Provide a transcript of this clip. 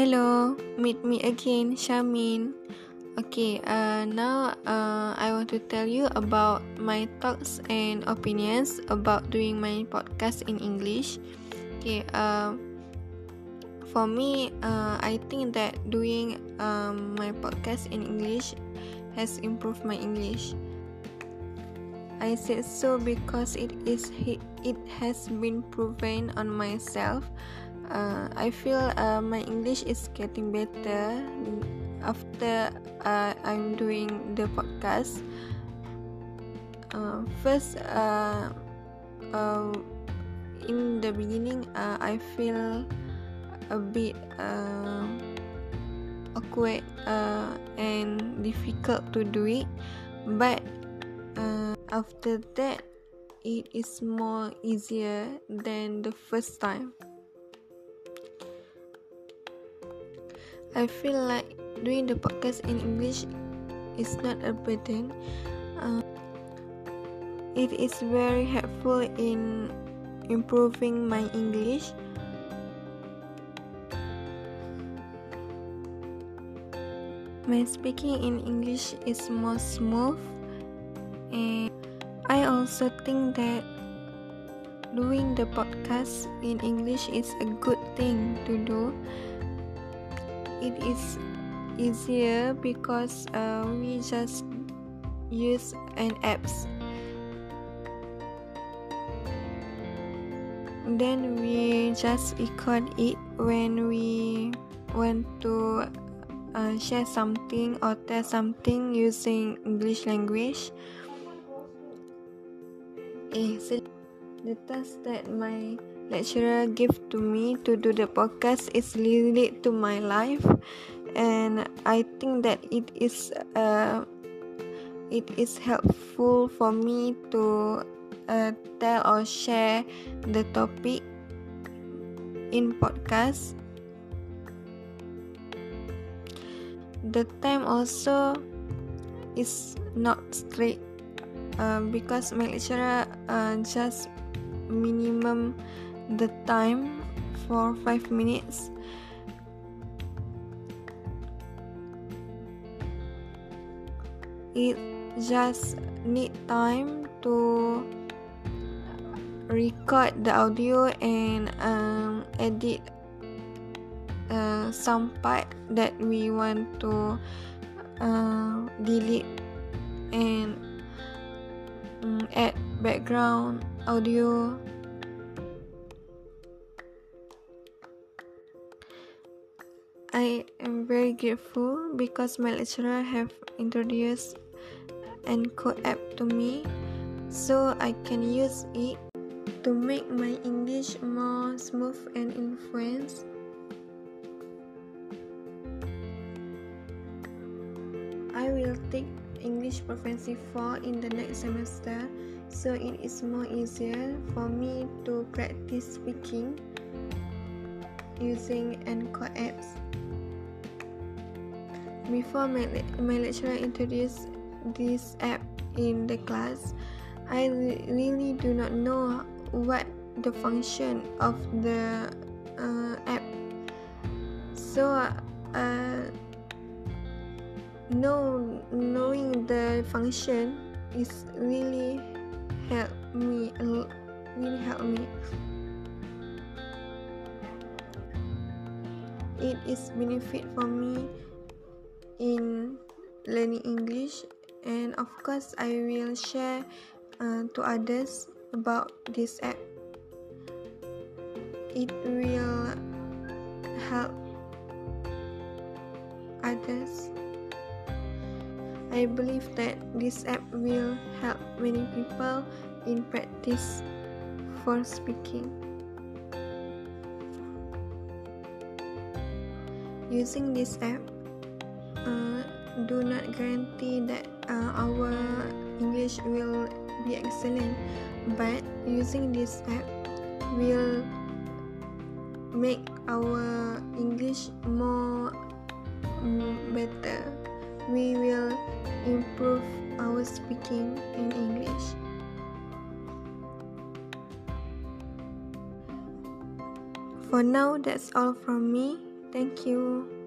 Hello, meet me again, Shamin. Okay, uh, now uh, I want to tell you about my thoughts and opinions about doing my podcast in English. Okay, uh, for me, uh, I think that doing um, my podcast in English has improved my English. I said so because it is it has been proven on myself. Uh, I feel uh, my English is getting better after uh, I'm doing the podcast. Uh, first, uh, uh, in the beginning, uh, I feel a bit uh, awkward uh, and difficult to do it, but uh, after that it is more easier than the first time i feel like doing the podcast in english is not a burden uh, it is very helpful in improving my english my speaking in english is more smooth and I also think that doing the podcast in English is a good thing to do. It is easier because uh, we just use an apps. Then we just record it when we want to uh, share something or tell something using English language. Eh, the task that my lecturer gave to me to do the podcast is related to my life, and I think that it is uh, it is helpful for me to uh, tell or share the topic in podcast. The time also is not straight uh, because my lecturer uh, just minimum the time for five minutes. It just need time to record the audio and um, edit uh, some part that we want to uh, delete and um, add background audio I am very grateful because my lecturer have introduced Anchor app to me so I can use it to make my English more smooth and influence. I will take English Proficiency 4 in the next semester, so it is more easier for me to practice speaking using Anchor apps. Before my, my lecturer introduced this app in the class, I really do not know what the function of the uh, app. So, uh, know knowing the function is really help me really help me it is benefit for me in learning english. And of course i will share uh, to others about this app. It will help others. I believe that this app will help many people in practice for speaking. Using this app do not guarantee that uh, our English will be excellent, but using this app will make our English more um, better. We will improve our speaking in English. For now, that's all from me. Thank you.